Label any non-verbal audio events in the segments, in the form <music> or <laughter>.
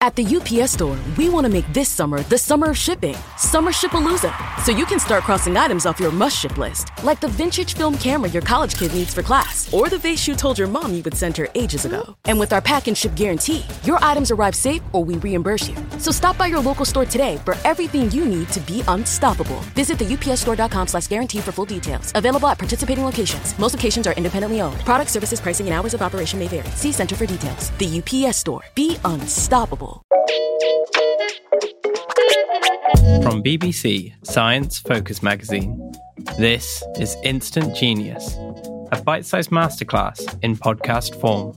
At the UPS store, we want to make this summer the summer of shipping. Summer Shipalooza. So you can start crossing items off your must ship list, like the vintage film camera your college kid needs for class, or the vase you told your mom you would send her ages ago. And with our pack and ship guarantee, your items arrive safe or we reimburse you. So stop by your local store today for everything you need to be unstoppable. Visit the UPSstore.com slash guarantee for full details. Available at participating locations. Most locations are independently owned. Product services, pricing, and hours of operation may vary. See Center for details. The UPS store. Be unstoppable. From BBC Science Focus magazine, this is Instant Genius, a bite sized masterclass in podcast form.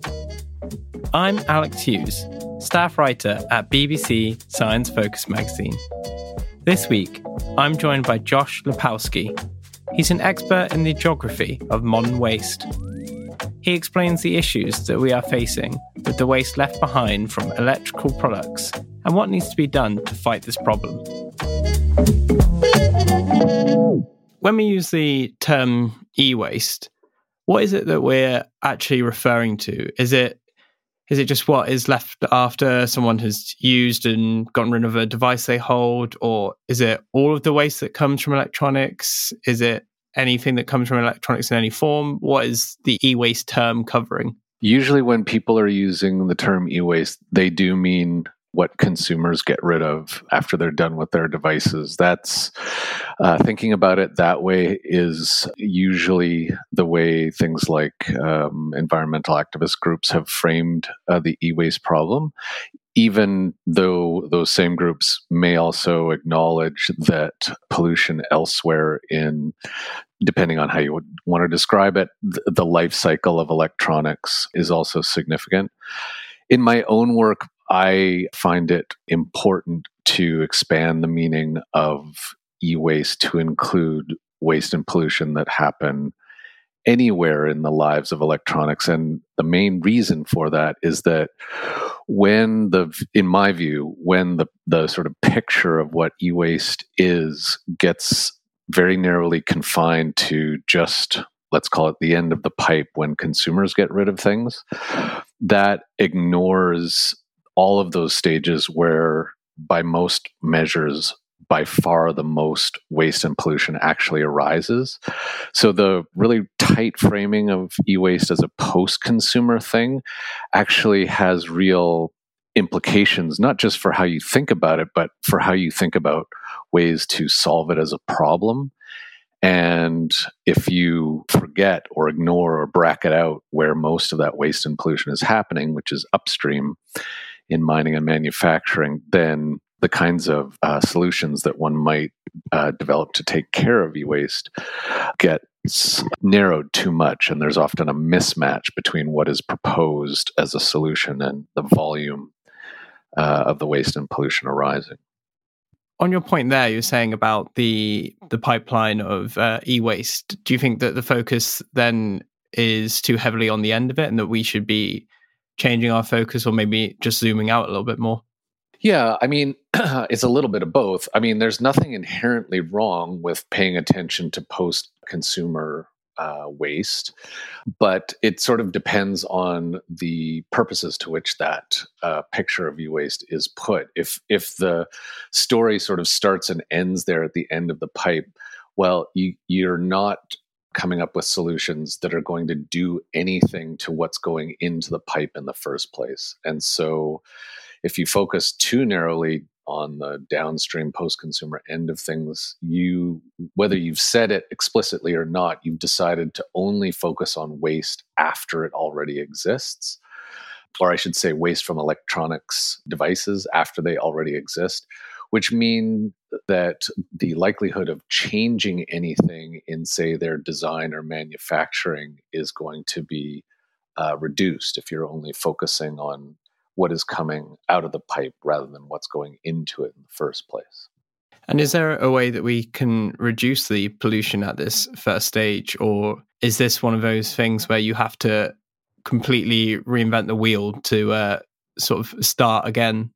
I'm Alex Hughes, staff writer at BBC Science Focus magazine. This week, I'm joined by Josh Lepawsky. He's an expert in the geography of modern waste. He explains the issues that we are facing with the waste left behind from electrical products and what needs to be done to fight this problem. When we use the term e waste, what is it that we're actually referring to? Is it is it just what is left after someone has used and gotten rid of a device they hold, or is it all of the waste that comes from electronics? Is it anything that comes from electronics in any form? What is the e waste term covering? Usually, when people are using the term e waste, they do mean what consumers get rid of after they're done with their devices. That's uh, thinking about it that way is usually the way things like um, environmental activist groups have framed uh, the e waste problem. Even though those same groups may also acknowledge that pollution elsewhere in depending on how you want to describe it, the life cycle of electronics is also significant. In my own work, I find it important to expand the meaning of e waste to include waste and pollution that happen anywhere in the lives of electronics. And the main reason for that is that when the, in my view, when the, the sort of picture of what e waste is gets very narrowly confined to just let's call it the end of the pipe when consumers get rid of things that ignores all of those stages where, by most measures, by far the most waste and pollution actually arises. So the really tight framing of e-waste as a post-consumer thing actually has real implications not just for how you think about it but for how you think about ways to solve it as a problem and if you forget or ignore or bracket out where most of that waste and pollution is happening which is upstream in mining and manufacturing, then the kinds of uh, solutions that one might uh, develop to take care of e-waste get narrowed too much and there's often a mismatch between what is proposed as a solution and the volume uh, of the waste and pollution arising on your point there you're saying about the the pipeline of uh, e-waste do you think that the focus then is too heavily on the end of it and that we should be changing our focus or maybe just zooming out a little bit more? Yeah, I mean, <clears throat> it's a little bit of both. I mean, there's nothing inherently wrong with paying attention to post consumer uh, waste, but it sort of depends on the purposes to which that uh, picture of e-waste is put. If if the story sort of starts and ends there at the end of the pipe, well, you, you're not coming up with solutions that are going to do anything to what's going into the pipe in the first place. And so, if you focus too narrowly on the downstream post consumer end of things, you, whether you've said it explicitly or not, you've decided to only focus on waste after it already exists. Or I should say, waste from electronics devices after they already exist, which mean that the likelihood of changing anything in, say, their design or manufacturing is going to be uh, reduced if you're only focusing on what is coming out of the pipe rather than what's going into it in the first place. And is there a way that we can reduce the pollution at this first stage, or is this one of those things where you have to completely reinvent the wheel to uh, sort of start again?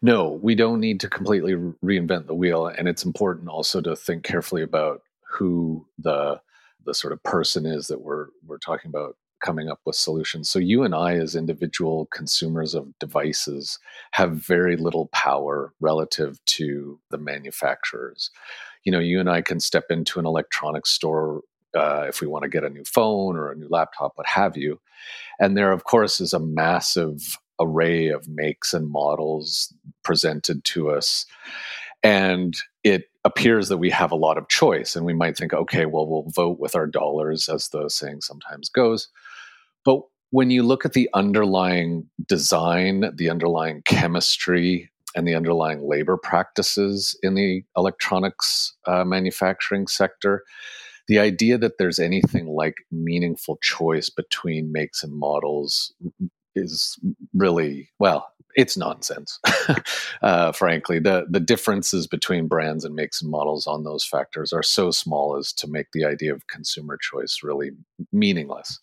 No, we don't need to completely reinvent the wheel, and it's important also to think carefully about who the the sort of person is that we're we're talking about coming up with solutions. So you and I, as individual consumers of devices, have very little power relative to the manufacturers. You know, you and I can step into an electronics store uh, if we want to get a new phone or a new laptop, what have you. And there, of course, is a massive array of makes and models presented to us. And it appears that we have a lot of choice. And we might think, okay, well, we'll vote with our dollars, as the saying sometimes goes. But when you look at the underlying design, the underlying chemistry, and the underlying labor practices in the electronics uh, manufacturing sector, the idea that there's anything like meaningful choice between makes and models is really well it's nonsense. <laughs> Uh, frankly the the differences between brands and makes and models on those factors are so small as to make the idea of consumer choice really meaningless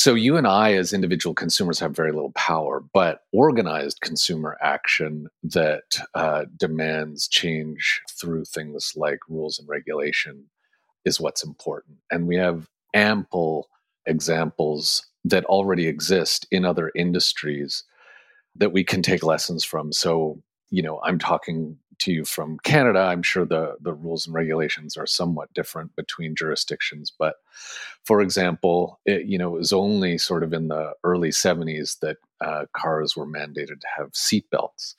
so you and I, as individual consumers, have very little power, but organized consumer action that uh, demands change through things like rules and regulation is what's important. And we have ample examples that already exist in other industries that we can take lessons from. So, you know, I'm talking to you from Canada, I'm sure the, the rules and regulations are somewhat different between jurisdictions. But for example, it, you know, it was only sort of in the early 70s that uh, cars were mandated to have seatbelts.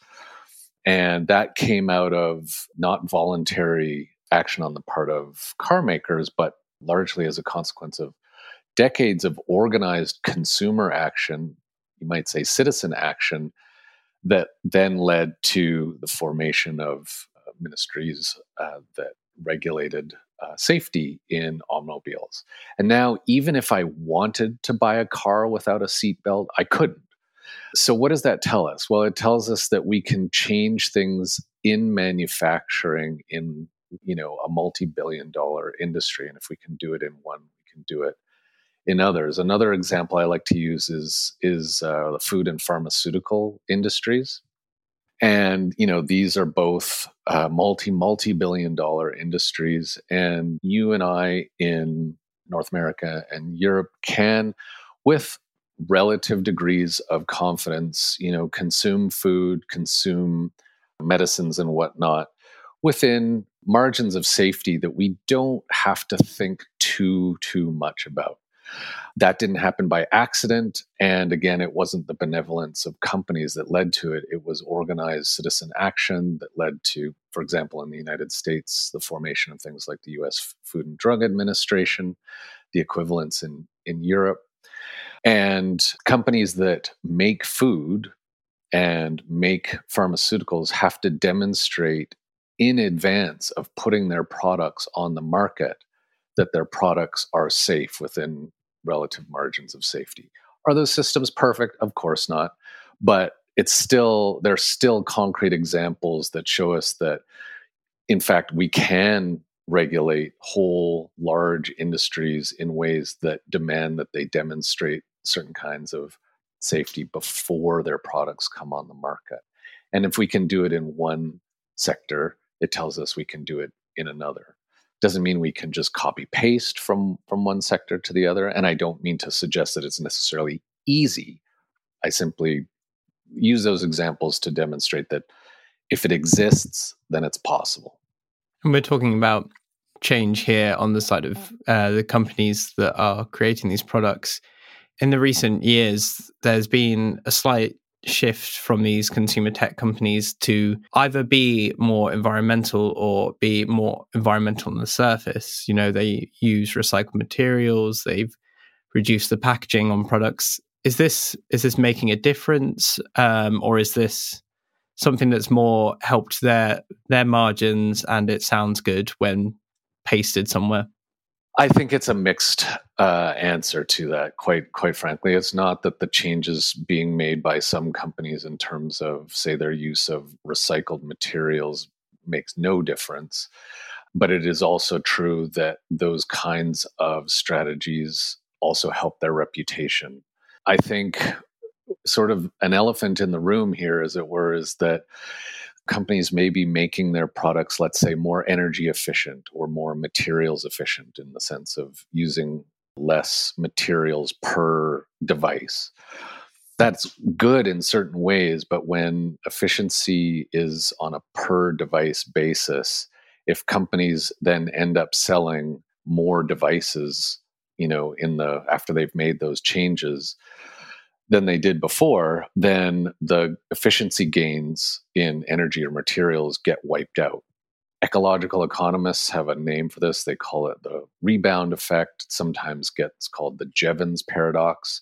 And that came out of not voluntary action on the part of car makers, but largely as a consequence of decades of organized consumer action, you might say citizen action, that then led to the formation of uh, ministries uh, that regulated uh, safety in automobiles. And now, even if I wanted to buy a car without a seatbelt, I couldn't. So, what does that tell us? Well, it tells us that we can change things in manufacturing in you know a multi-billion dollar industry and if we can do it in one we can do it in others. Another example I like to use is is uh, the food and pharmaceutical industries, and you know these are both uh, multi multi billion dollar industries, and you and I in North America and Europe can, with relative degrees of confidence, you know, consume food, consume medicines and whatnot within margins of safety that we don't have to think too too much about that didn't happen by accident. And again, it wasn't the benevolence of companies that led to it. It was organized citizen action that led to, for example, in the United States, the formation of things like the US Food and Drug Administration, the equivalents in, in Europe. And companies that make food and make pharmaceuticals have to demonstrate in advance of putting their products on the market that their products are safe within relative margins of safety. Are those systems perfect? Of course not. But it's still, there are still concrete examples that show us that, in fact, we can regulate whole large industries in ways that demand that they demonstrate certain kinds of safety before their products come on the market. And if we can do it in one sector, it tells us we can do it in another. Doesn't mean we can just copy paste from from one sector to the other. And I don't mean to suggest that it's necessarily easy. I simply use those examples to demonstrate that if it exists, then it's possible. And we're talking about change here on the side of uh, the companies that are creating these products. In the recent years, there's been a slight shift from these consumer tech companies to either be more environmental or be more environmental on the surface. You know, they use recycled materials, they've reduced the packaging on products. Is this is this making a difference, um, or is this something that's more helped their their margins and it sounds good when pasted somewhere? I think it's a mixed uh, answer to that. Quite quite frankly, it's not that the changes being made by some companies in terms of, say, their use of recycled materials makes no difference, but it is also true that those kinds of strategies also help their reputation. I think sort of an elephant in the room here, as it were, is that companies may be making their products, let's say, more energy efficient or more materials efficient in the sense of using less materials per device. That's good in certain ways, but when efficiency is on a per device basis, if companies then end up selling more devices, you know, in the after they've made those changes, than they did before, then the efficiency gains in energy or materials get wiped out. Ecological economists have a name for this. They call it the rebound effect. It sometimes gets called the Jevons paradox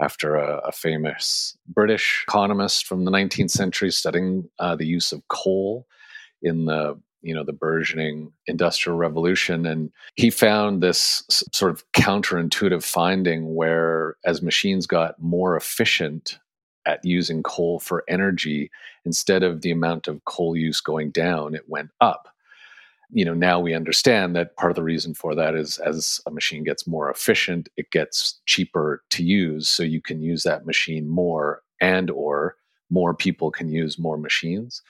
after a, a famous British economist from the 19th century studying uh, the use of coal in the you know the burgeoning industrial revolution and he found this sort of counterintuitive finding where as machines got more efficient at using coal for energy instead of the amount of coal use going down it went up. You know now we understand that part of the reason for that is as a machine gets more efficient it gets cheaper to use so you can use that machine more and or more people can use more machines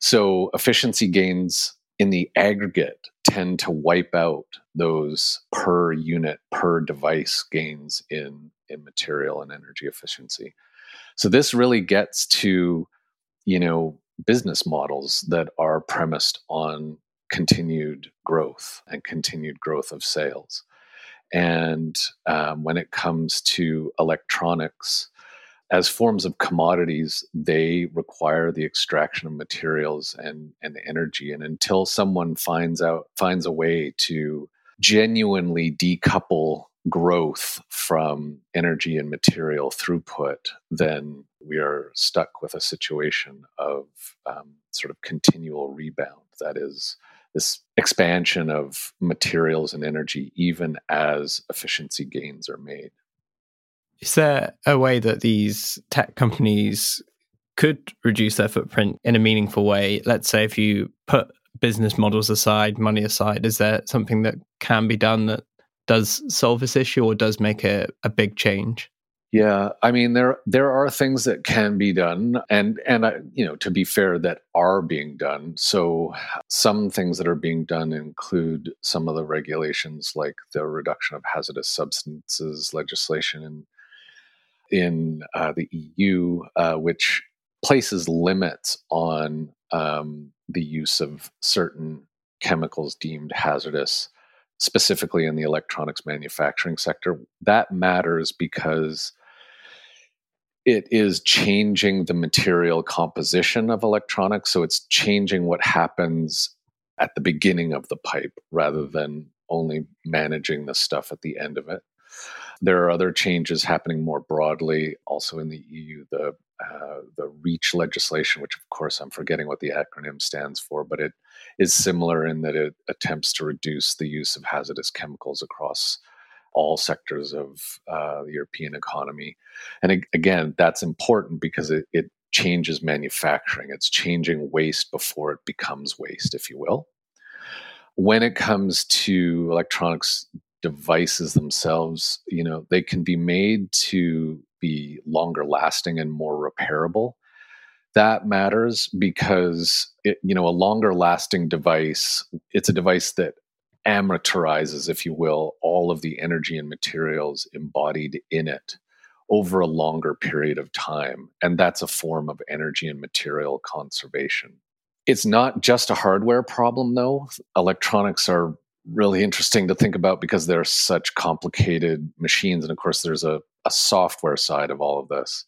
so efficiency gains in the aggregate tend to wipe out those per unit, per device gains in, in material and energy efficiency. So this really gets to, you know, business models that are premised on continued growth and continued growth of sales. And um, when it comes to electronics, as forms of commodities, they require the extraction of materials and, and energy. And until someone finds out finds a way to genuinely decouple growth from energy and material throughput, then we are stuck with a situation of um, sort of continual rebound. That is, this expansion of materials and energy, even as efficiency gains are made. Is there a way that these tech companies could reduce their footprint in a meaningful way? Let's say if you put business models aside, money aside, is there something that can be done that does solve this issue or does make a, a big change? Yeah, I mean there there are things that can be done, and and uh, you know to be fair, that are being done. So some things that are being done include some of the regulations, like the reduction of hazardous substances legislation in in uh, the EU, uh, which places limits on um, the use of certain chemicals deemed hazardous, specifically in the electronics manufacturing sector. That matters because it is changing the material composition of electronics. So it's changing what happens at the beginning of the pipe rather than only managing the stuff at the end of it. There are other changes happening more broadly, also in the EU. The uh, the REACH legislation, which of course I'm forgetting what the acronym stands for, but it is similar in that it attempts to reduce the use of hazardous chemicals across all sectors of uh, the European economy. And again, that's important because it, it changes manufacturing. It's changing waste before it becomes waste, if you will. When it comes to electronics devices themselves, you know, they can be made to be longer lasting and more repairable. that matters because it, you know a longer lasting device it's a device that amortizes if you will all of the energy and materials embodied in it over a longer period of time and that's a form of energy and material conservation it's not just a hardware problem though electronics are really interesting to think about because they're such complicated machines and of course there's a, a software side of all of this.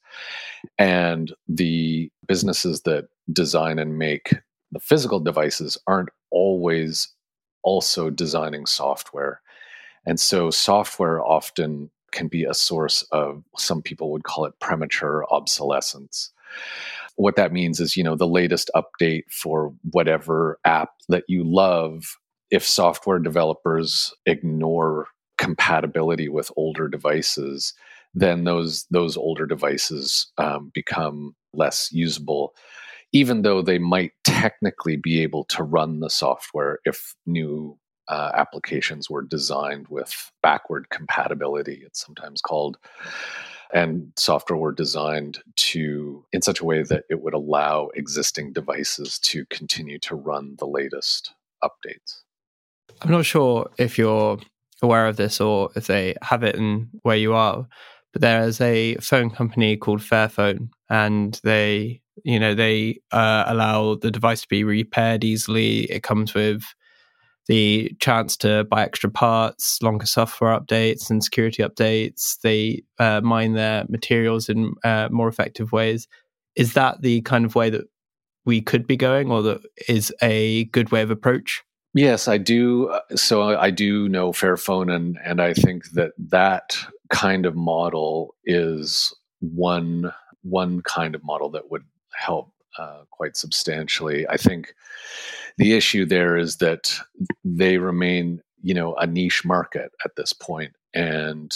And the businesses that design and make the physical devices aren't always also designing software. And so software often can be a source of some people would call it premature obsolescence. What that means is you know the latest update for whatever app that you love if software developers ignore compatibility with older devices, then those those older devices um, become less usable, even though they might technically be able to run the software if new uh, applications were designed with backward compatibility. It's sometimes called. And software were designed to in such a way that it would allow existing devices to continue to run the latest updates. I'm not sure if you're aware of this or if they have it in where you are, but there is a phone company called Fairphone, and they, you know, they uh, allow the device to be repaired easily. It comes with the chance to buy extra parts, longer software updates, and security updates. They uh, mine their materials in uh, more effective ways. Is that the kind of way that we could be going, or that is a good way of approach? Yes, I do. Uh, so I do know Fairphone, and and I think that that kind of model is one one kind of model that would help uh, quite substantially. I think the issue there is that they remain, you know, a niche market at this point, and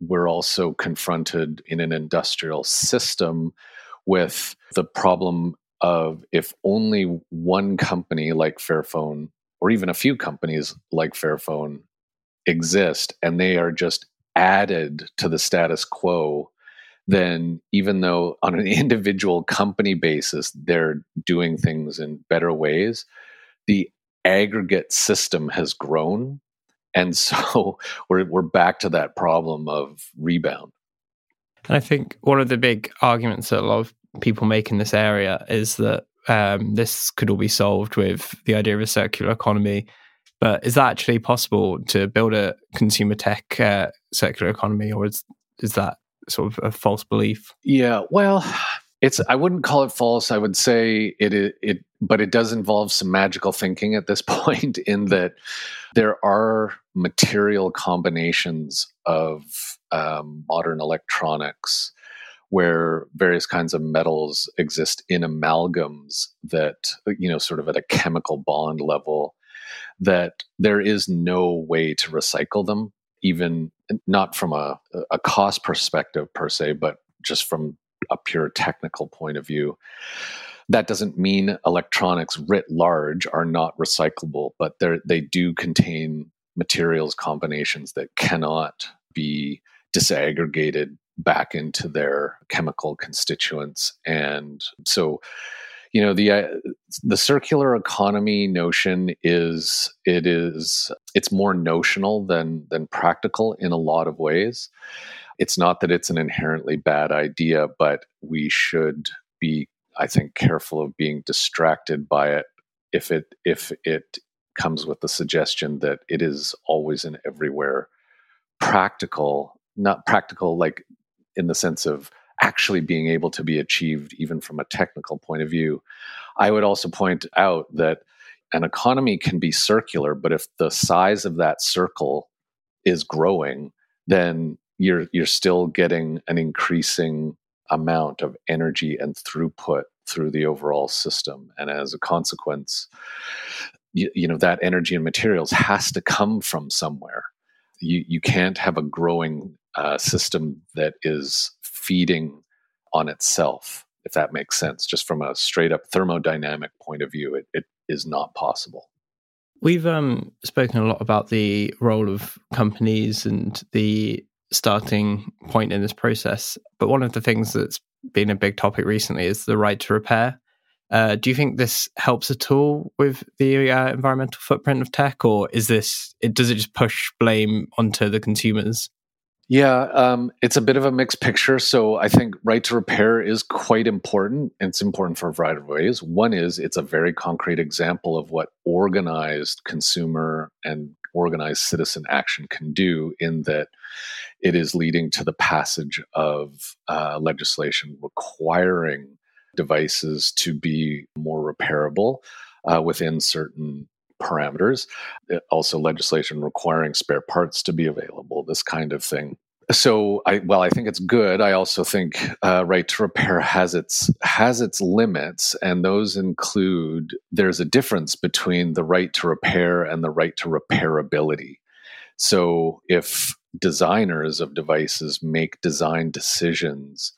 we're also confronted in an industrial system with the problem of if only one company like Fairphone or even a few companies like Fairphone exist and they are just added to the status quo, then even though on an <laughs> individual company basis they're doing things in better ways, the aggregate system has grown. And <laughs> so we're, we're back to that problem of rebound. And I think one of the big arguments that a lot of people make in this area is that um, this could all be solved with the idea of a circular economy. But is that actually possible to build a consumer tech uh, circular economy, or is is that sort of a false belief? Yeah, well, it's I wouldn't call it false. I would say it it, but it does involve some magical thinking at this <laughs> point. In that there are material combinations of um, modern electronics where various kinds of metals exist in amalgams that you know sort of at a chemical bond level that there is no way to recycle them even not from a, a cost perspective per se but just from a pure technical point of view. That doesn't mean electronics writ large are not recyclable but they do contain materials combinations that cannot be disaggregated back into their chemical constituents. And so you know the uh, the circular economy notion is it is it's more notional than than practical in a lot of ways. It's not that it's an inherently bad idea but we should be i think careful of being distracted by it if it if it comes with the suggestion that it is always and everywhere practical not practical like in the sense of actually being able to be achieved even from a technical point of view. I would also point out that an economy can be circular, but if the size of that circle is growing, then you're you're still getting an increasing amount of energy and throughput through the overall system and as a consequence you, you know that energy and materials has to come from somewhere you you can't have a growing uh, system that is feeding on itself, if that makes sense. Just from a straight up thermodynamic point of view, it, it is not possible. We've um, spoken a lot about the role of companies and the starting point in this process. But one of the things that's been a big topic recently is the right to repair. Uh, do you think this helps at all with the uh, environmental footprint of tech, or is this it, does it just push blame onto the consumers? Yeah, um, it's a bit of a mixed picture. So I think right to repair is quite important. It's important for a variety of ways. One is it's a very concrete example of what organized consumer and organized citizen action can do, in that it is leading to the passage of uh, legislation requiring devices to be more repairable uh, within certain parameters. Uh, also, legislation requiring spare parts to be available, this kind of thing. So, I well, I think it's good. I also think uh, right to repair has its has its limits, and those include there's a difference between the right to repair and the right to repairability. So, if designers of devices make design decisions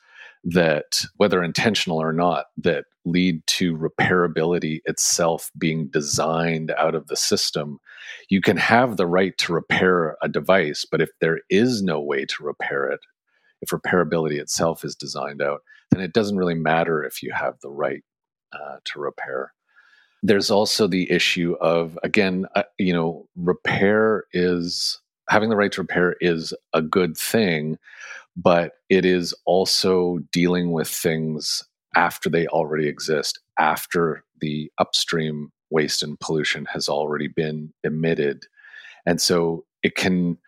that whether intentional or not that lead to repairability itself being designed out of the system you can have the right to repair a device but if there is no way to repair it if repairability itself is designed out then it doesn't really matter if you have the right uh, to repair. There's also the issue of again uh, you know repair is having the right to repair is a good thing but it is also dealing with things after they already exist, after the upstream waste and pollution has already been emitted. And so it can,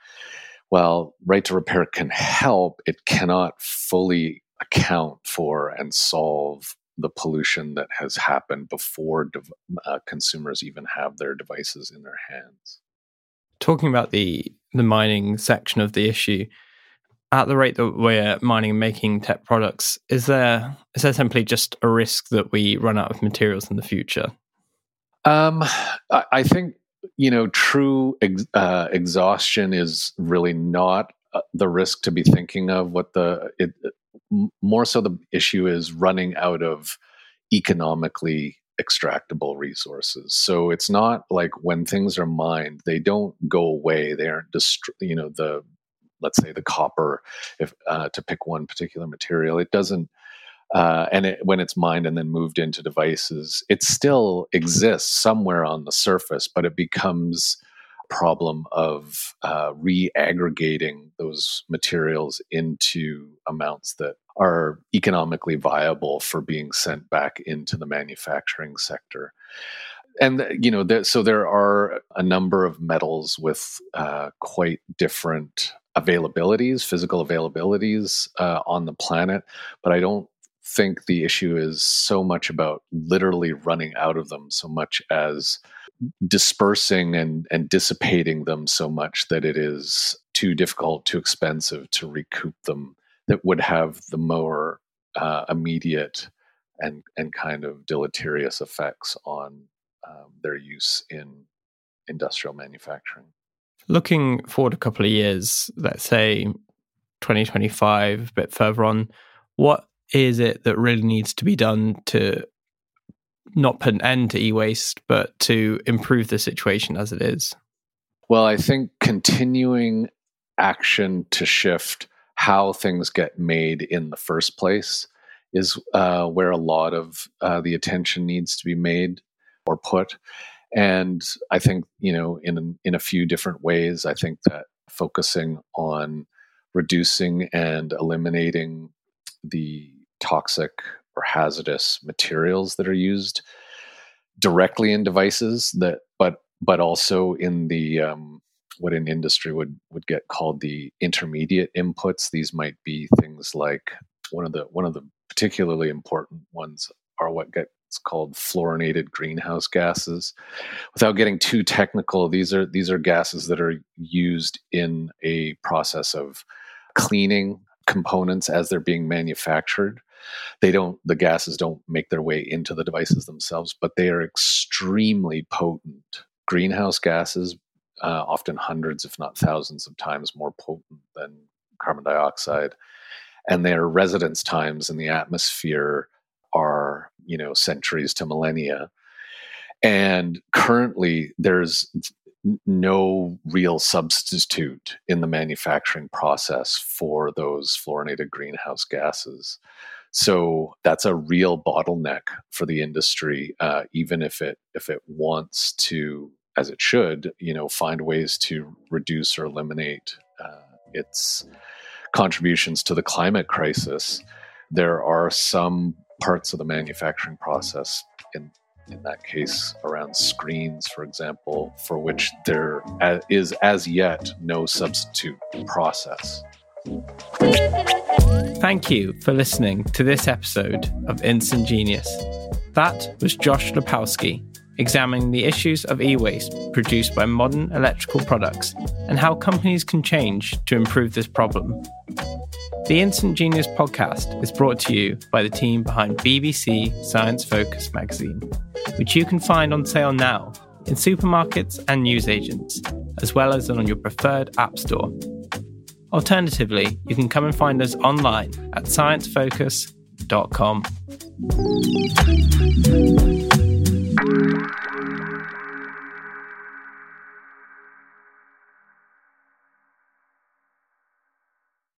well, right to repair can help, it cannot fully account for and solve the pollution that has happened before uh, consumers even have their devices in their hands. Talking about the the mining section of the issue, at the rate that we're mining and making tech products, is there is there simply just a risk that we run out of materials in the future? Um, I think you know true ex- uh, exhaustion is really not uh, the risk to be thinking of. What the it, more so the issue is running out of economically extractable resources. So it's not like when things are mined, they don't go away. They aren't dist- you know the let's say the copper, if uh, to pick one particular material, it doesn't. Uh, and it, when it's mined and then moved into devices, it still exists somewhere on the surface, but it becomes a problem of uh, re-aggregating those materials into amounts that are economically viable for being sent back into the manufacturing sector and you know there, so there are a number of metals with uh, quite different availabilities, physical availabilities uh, on the planet, but I don't think the issue is so much about literally running out of them so much as dispersing and, and dissipating them so much that it is too difficult, too expensive to recoup them that would have the more uh, immediate and, and kind of deleterious effects on um, their use in industrial manufacturing. Looking forward a couple of years, let's say 2025, a bit further on, what is it that really needs to be done to not put an end to e waste, but to improve the situation as it is? Well, I think continuing action to shift how things get made in the first place is uh, where a lot of uh, the attention needs to be made or put. And I think, you know, in in a few different ways, I think that focusing on reducing and eliminating the toxic or hazardous materials that are used directly in devices that but but also in the um, what in industry would would get called the intermediate inputs these might be things like one of the one of the particularly important ones are what get it's called fluorinated greenhouse gases. Without getting too technical, these are these are gases that are used in a process of cleaning components as they're being manufactured. They don't the gases don't make their way into the devices themselves, but they are extremely potent. Greenhouse gases, uh, often hundreds, if not thousands of times more potent than carbon dioxide. And their residence times in the atmosphere are you know centuries to millennia and currently there's no real substitute in the manufacturing process for those fluorinated greenhouse gases. So that's a real bottleneck for the industry, uh, even if it if it wants to, as it should, you know, find ways to reduce or eliminate uh, its contributions to the climate crisis. There are some parts of the manufacturing process in in that case around screens, for example, for which there is as yet no substitute process. Thank you for listening to this episode of Instant Genius. That was Josh Lepawsky examining the issues of e waste produced by modern electrical products and how companies can change to improve this problem. The Instant Genius podcast is brought to you by the team behind BBC Science Focus magazine, which you can find on sale now in supermarkets and newsagents, as well as on your preferred app store. Alternatively, you can come and find us online at sciencefocus.com.